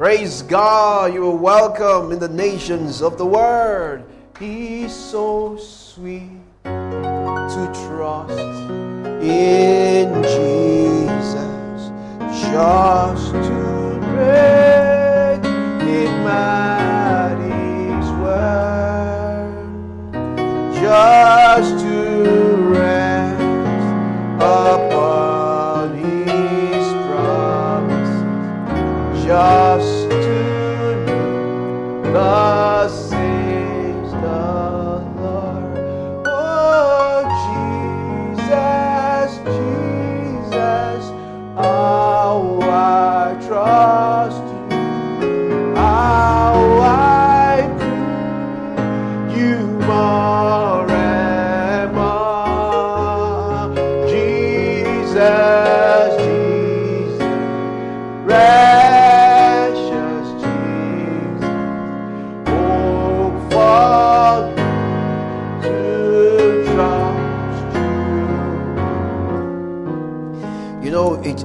Praise God, you are welcome in the nations of the world. He's so sweet to trust in Jesus, just to break in His word, just to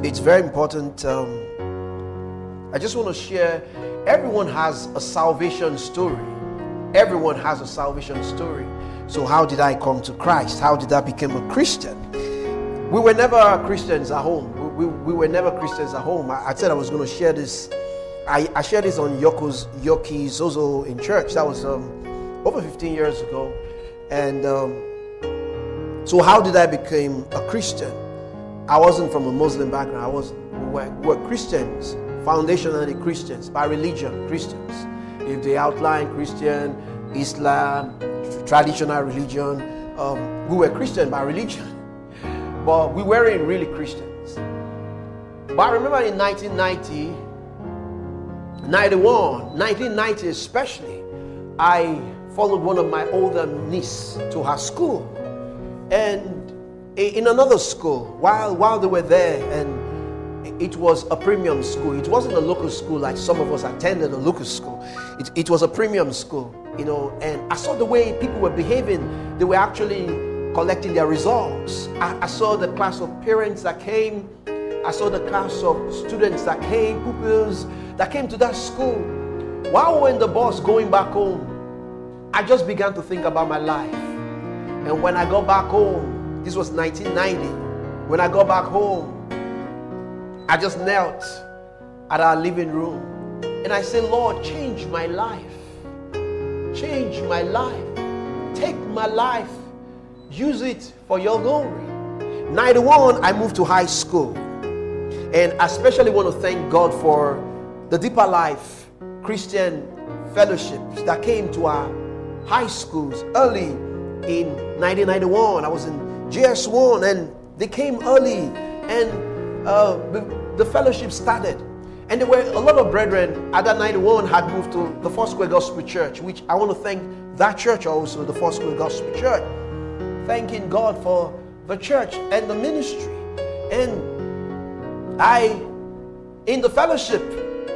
it's very important. Um, I just want to share everyone has a salvation story. Everyone has a salvation story. So, how did I come to Christ? How did I become a Christian? We were never Christians at home. We, we, we were never Christians at home. I, I said I was going to share this. I, I shared this on Yoko's Yoki Zozo in church. That was um, over 15 years ago. And um, so, how did I become a Christian? I wasn't from a Muslim background. I was we were, we were Christians, foundationally Christians, by religion Christians. If they outline Christian, Islam, traditional religion, um, we were Christian by religion, but we weren't really Christians. But I remember in 1990, 91, 1990 especially, I followed one of my older niece to her school, and in another school while while they were there and it was a premium school. It wasn't a local school like some of us attended a local school. It, it was a premium school you know and i saw the way people were behaving. They were actually collecting their results. I, I saw the class of parents that came. I saw the class of students that came pupils that came to that school. While we were in the bus going back home i just began to think about my life. And when i got back home this was 1990. When I got back home, I just knelt at our living room and I said, Lord, change my life. Change my life. Take my life. Use it for your glory. 91, I moved to high school. And I especially want to thank God for the Deeper Life Christian fellowships that came to our high schools early in 1991. I was in JS1 and they came early and uh, the, fellowship started. And there were a lot of brethren at that 91 had moved to the Foursquare Gospel Church, which I want to thank that church also, the Foursquare Gospel Church. Thanking God for the church and the ministry. And I, in the fellowship,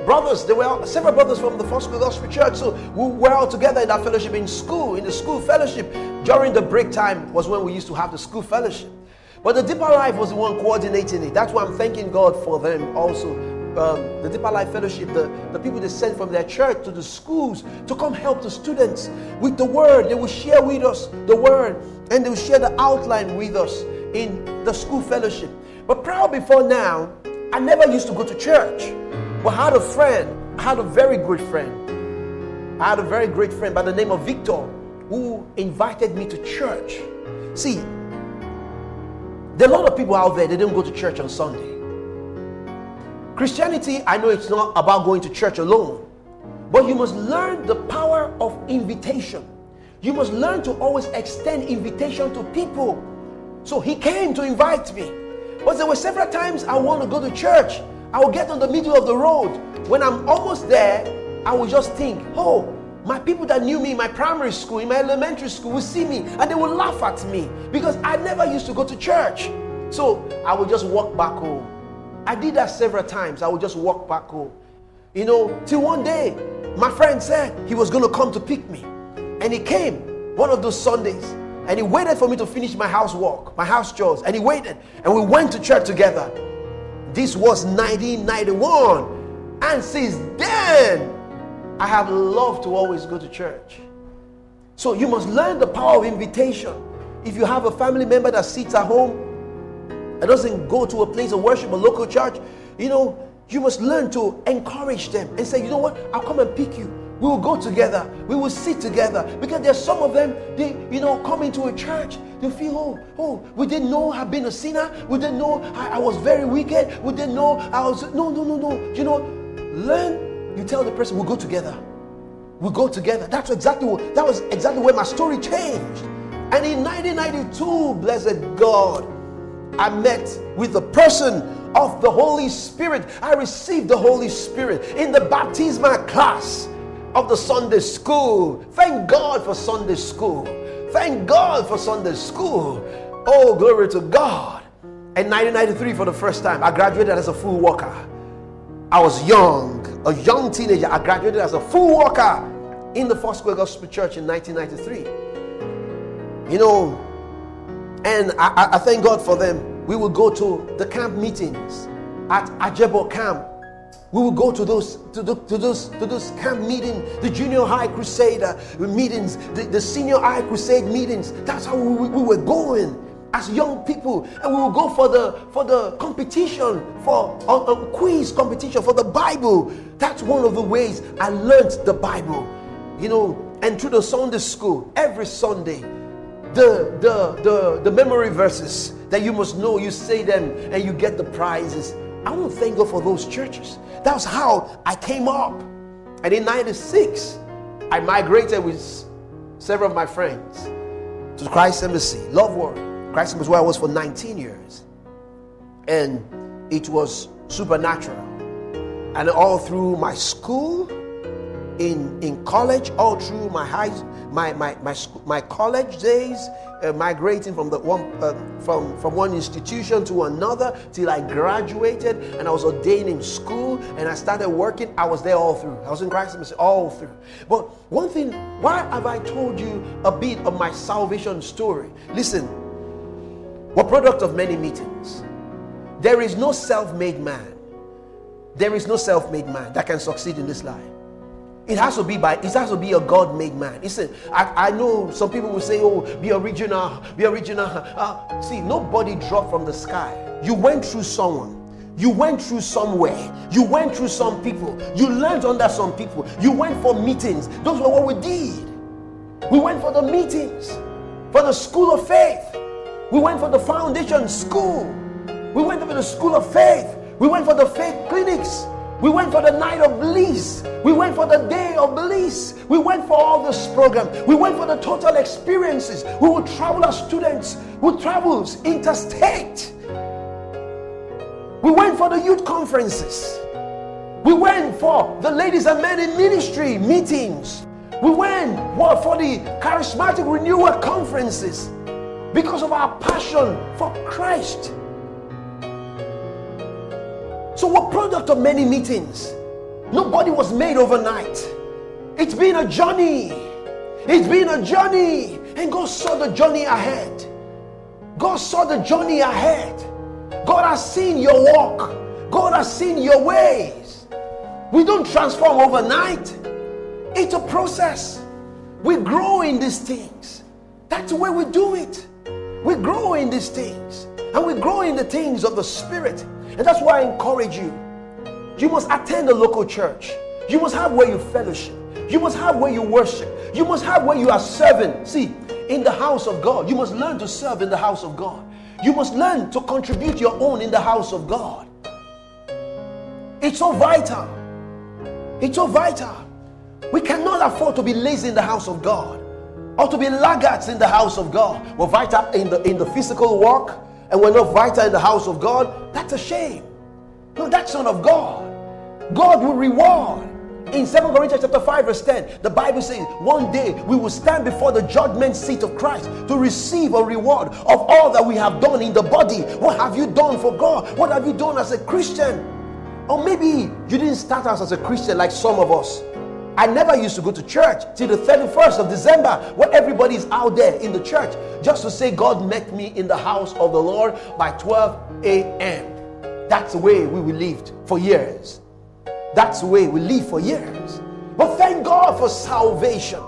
brothers, there were several brothers from the Foursquare Gospel Church. So we were all together in that fellowship in school, in the school fellowship. During the break time was when we used to have the school fellowship. But the Deeper Life was the one coordinating it. That's why I'm thanking God for them also. Um, the Deeper Life Fellowship, the, the people they sent from their church to the schools to come help the students with the word. They will share with us the word and they will share the outline with us in the school fellowship. But prior before now, I never used to go to church. But I had a friend, I had a very great friend. I had a very great friend by the name of Victor who invited me to church. See, there are a lot of people out there, they don't go to church on Sunday. Christianity, I know it's not about going to church alone, but you must learn the power of invitation. You must learn to always extend invitation to people. So he came to invite me. But there were several times I want to go to church. I will get on the middle of the road. When I'm almost there, I will just think, oh, my people that knew me in my primary school, in my elementary school, will see me and they will laugh at me because I never used to go to church. So I would just walk back home. I did that several times. I would just walk back home. You know, till one day, my friend said he was going to come to pick me. And he came one of those Sundays and he waited for me to finish my housework, my house chores. And he waited and we went to church together. This was 1991. And since then, I have loved to always go to church. So you must learn the power of invitation. If you have a family member that sits at home and doesn't go to a place of worship, a local church, you know, you must learn to encourage them and say, you know what, I'll come and pick you. We will go together. We will sit together. Because there's some of them, they, you know, come into a church. They feel, oh, oh, we didn't know I've been a sinner. We didn't know I, I was very wicked. We didn't know I was, no, no, no, no. You know, learn. You tell the person, we'll go together. We'll go together. That's exactly what, that was exactly where my story changed. And in 1992, blessed God, I met with the person of the Holy Spirit. I received the Holy Spirit in the baptismal class of the Sunday school. Thank God for Sunday school. Thank God for Sunday school. Oh, glory to God. In 1993, for the first time, I graduated as a full worker. I was young, a young teenager. I graduated as a full worker in the Foursquare Gospel Church in 1993. You know, and I, I, thank God for them. We will go to the camp meetings at Ajebo Camp. We will go to those to, the, to those to those camp meetings, the junior high crusader meetings, the, the senior high crusade meetings. That's how we, we were going as young people and we will go for the for the competition for a, a, quiz competition for the bible. That's one of the ways i learned the bible you know and through the sunday school every sunday. The the the, the memory verses that you must know you say them and you get the prizes. I want to thank god for those churches. That's how i came up. And in 96 i migrated with several of my friends to christ embassy love world Christ was where I was for 19 years. And it was supernatural. And all through my school, in, in college, all through my high, my, my, my, school, my college days, uh, migrating from, the one, uh, from, from one institution to another till I graduated and I was ordained in school and I started working. I was there all through. I was in Christ all through. But one thing, why have I told you a bit of my salvation story? Listen, we're product of many meetings. There is no self-made man. There is no self-made man that can succeed in this life. It has to be by it has to be a God-made man. Listen, I, I know some people will say, "Oh, be original, be original." Uh, see, nobody dropped from the sky. You went through someone. You went through somewhere. You went through some people. You learned under some people. You went for meetings. Those were what we did. We went for the meetings, for the school of faith. We went for the foundation school. We went for the school of faith. We went for the faith clinics. We went for the night of bliss. We went for the day of bliss. We went for all this program. We went for the total experiences. We would travel as students who travels interstate. We went for the youth conferences. We went for the ladies and men in ministry meetings. We went for the charismatic renewal conferences because of our passion for Christ. So we're product of many meetings. Nobody was made overnight. It's been a journey. It's been a journey. And God saw the journey ahead. God saw the journey ahead. God has seen your walk. God has seen your ways. We don't transform overnight. It's a process. We grow in these things. That's the way we do it. We grow in these things and we grow in the things of the Spirit. And that's why I encourage you. You must attend a local church. You must have where you fellowship. You must have where you worship. You must have where you are serving. See, in the house of God, you must learn to serve in the house of God. You must learn to contribute your own in the house of God. It's so vital. It's so vital. We cannot afford to be lazy in the house of God or to be laggards in the house of God. We're vital in the in the physical work, and we're not vital in the house of God. That's a shame. No, that's not of God. God will reward. In 2 Corinthians chapter 5, verse 10, the Bible says, One day we will stand before the judgment seat of Christ to receive a reward of all that we have done in the body. What have you done for God? What have you done as a Christian? Or maybe you didn't start out as a Christian like some of us. I never used to go to church till the 31st of December when everybody's out there in the church just to say God met me in the house of the Lord by 12 a.m. That's the way we lived for years. That's the way we live for years. But thank God for salvation.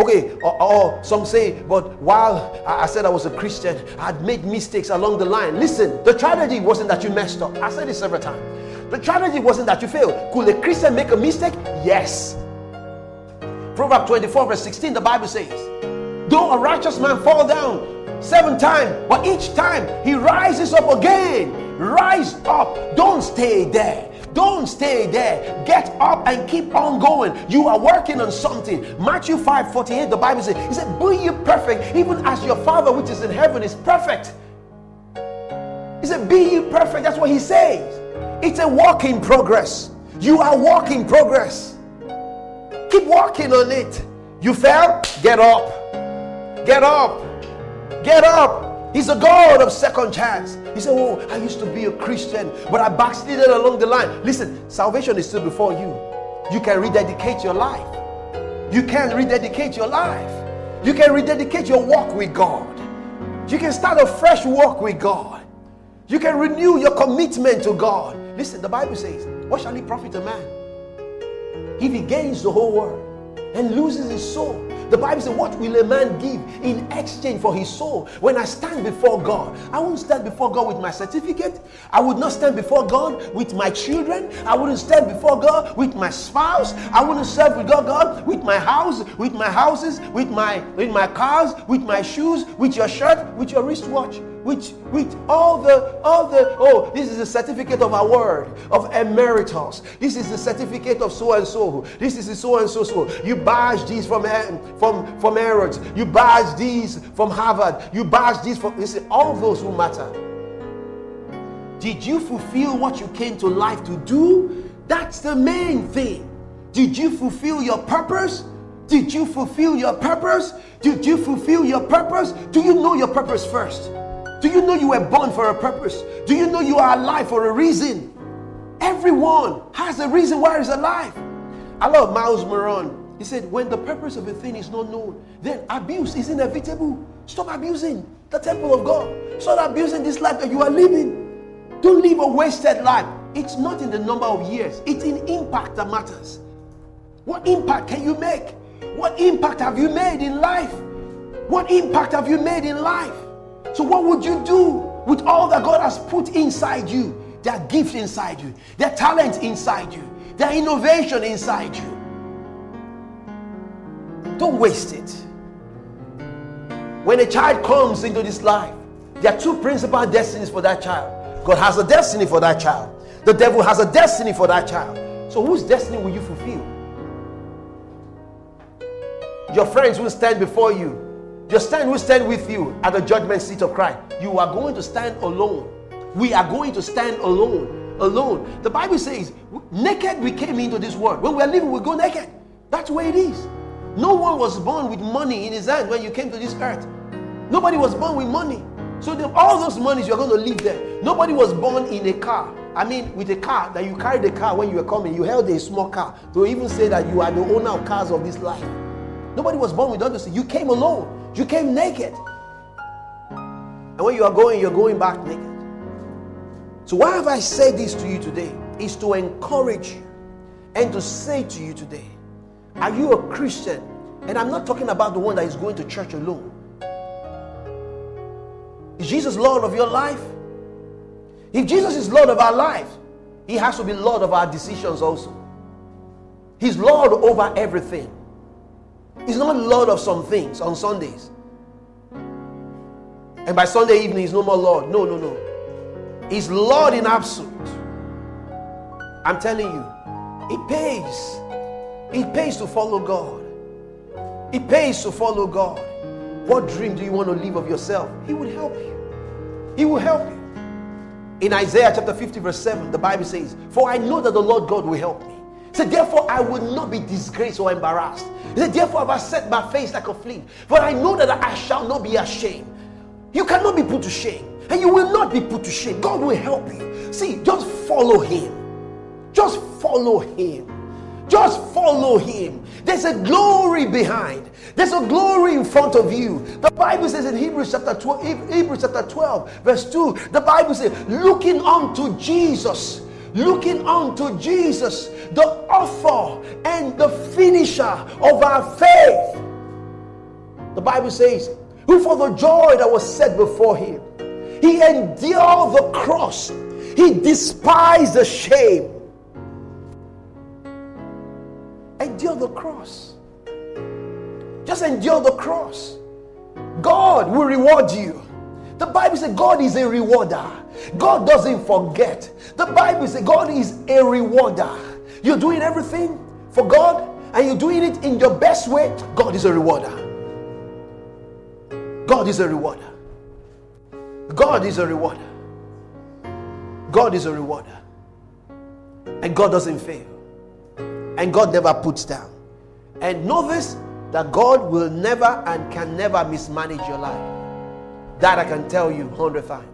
Okay, or, or, some say, but while I said I was a Christian, I'd made mistakes along the line. Listen, the tragedy wasn't that you messed up. I said it several times. The tragedy wasn't that you failed. Could a Christian make a mistake? Yes. Proverbs 24, verse 16, the Bible says, Though a righteous man fall down seven times, but each time he rises up again. Rise up. Don't stay there. Don't stay there. Get up and keep on going. You are working on something. Matthew 5 48, the Bible says, He said, Be ye perfect, even as your Father which is in heaven is perfect. He said, Be ye perfect. That's what he says. It's a work in progress. You are work in progress. Keep working on it. You fell? Get up. Get up. Get up. He's a God of second chance. He said, Oh, I used to be a Christian, but I backslided along the line. Listen, salvation is still before you. You can rededicate your life. You can rededicate your life. You can rededicate your walk with God. You can start a fresh walk with God. You can renew your commitment to God. Listen, the Bible says, What shall he profit a man if he gains the whole world and loses his soul? The Bible says, What will a man give in exchange for his soul? When I stand before God, I won't stand before God with my certificate. I would not stand before God with my children. I wouldn't stand before God with my spouse. I wouldn't serve with God, God with my house, with my houses, with my with my cars, with my shoes, with your shirt, with your wristwatch with with all the all the oh this is a certificate of award of emeritus. This is the certificate of so and so this is the so and so so you badge these from eh, from from Harrods. You badge these from Harvard. You badge these from listen all those who matter. Did you fulfill what you came to life to do? That's the main thing. Did you fulfill your purpose? Did you fulfill your purpose? Did you fulfill your purpose? Do you know your purpose first do you know you were born for a purpose? Do you know you are alive for a reason? Everyone has a reason why he's alive. I love Myles Munroe. He said, when the purpose of a thing is not known, then abuse is inevitable. Stop abusing the temple of God. Stop abusing this life that you are living. Don't live a wasted life. It's not in the number of years, it's in impact that matters. What impact can you make? What impact have you made in life? What impact have you made in life? So, what would you do with all that God has put inside you? Their gift inside you, their talent inside you, their innovation inside you. Don't waste it. When a child comes into this life, there are two principal destinies for that child. God has a destiny for that child, the devil has a destiny for that child. So, whose destiny will you fulfill? Your friends will stand before you your stand will stand with you at the judgment seat of Christ. You are going to stand alone. We are going to stand alone. Alone. The Bible says, naked we came into this world. When we are living, we go naked. That's where it is. No one was born with money in his hand when you came to this earth. Nobody was born with money. So the, all those monies you're going to leave there. Nobody was born in a car. I mean, with a car that you carried the car when you were coming. You held a small car to even say that you are the owner of cars of this life. Nobody was born with understanding. You came alone. You came naked. And when you are going, you're going back naked. So, why have I said this to you today? Is to encourage you and to say to you today, are you a Christian? And I'm not talking about the one that is going to church alone. Is Jesus Lord of your life? If Jesus is Lord of our life, He has to be Lord of our decisions also. He's Lord over everything. He's not Lord of some things on Sundays. And by Sunday evening, he's no more Lord. No, no, no. He's Lord in absolute. I'm telling you, it pays. It pays to follow God. It pays to follow God. What dream do you want to live of yourself? He will help you. He will help you. In Isaiah chapter 50, verse 7, the Bible says, For I know that the Lord God will help me. Said, Therefore, I will not be disgraced or embarrassed. He said, Therefore, I have I set my face like a flint. For I know that I shall not be ashamed. You cannot be put to shame. And you will not be put to shame. God will help you. See, just follow Him. Just follow Him. Just follow Him. There's a glory behind. There's a glory in front of you. The Bible says in Hebrews chapter 12, Hebrews chapter 12, verse 2, the Bible says, looking unto Jesus looking unto Jesus, the author and the finisher of our faith. The Bible says, who for the joy that was set before him, he endured the cross, he despised the shame. Endure the cross. Just endure the cross. God will reward you. The Bible says God is a rewarder. God doesn't forget. The Bible says God is a rewarder. You're doing everything for God and you're doing it in your best way. God is a rewarder. God is a rewarder. God is a rewarder. God is a rewarder. And God doesn't fail. And God never puts down. And know this that God will never and can never mismanage your life. That I can tell you hundred times.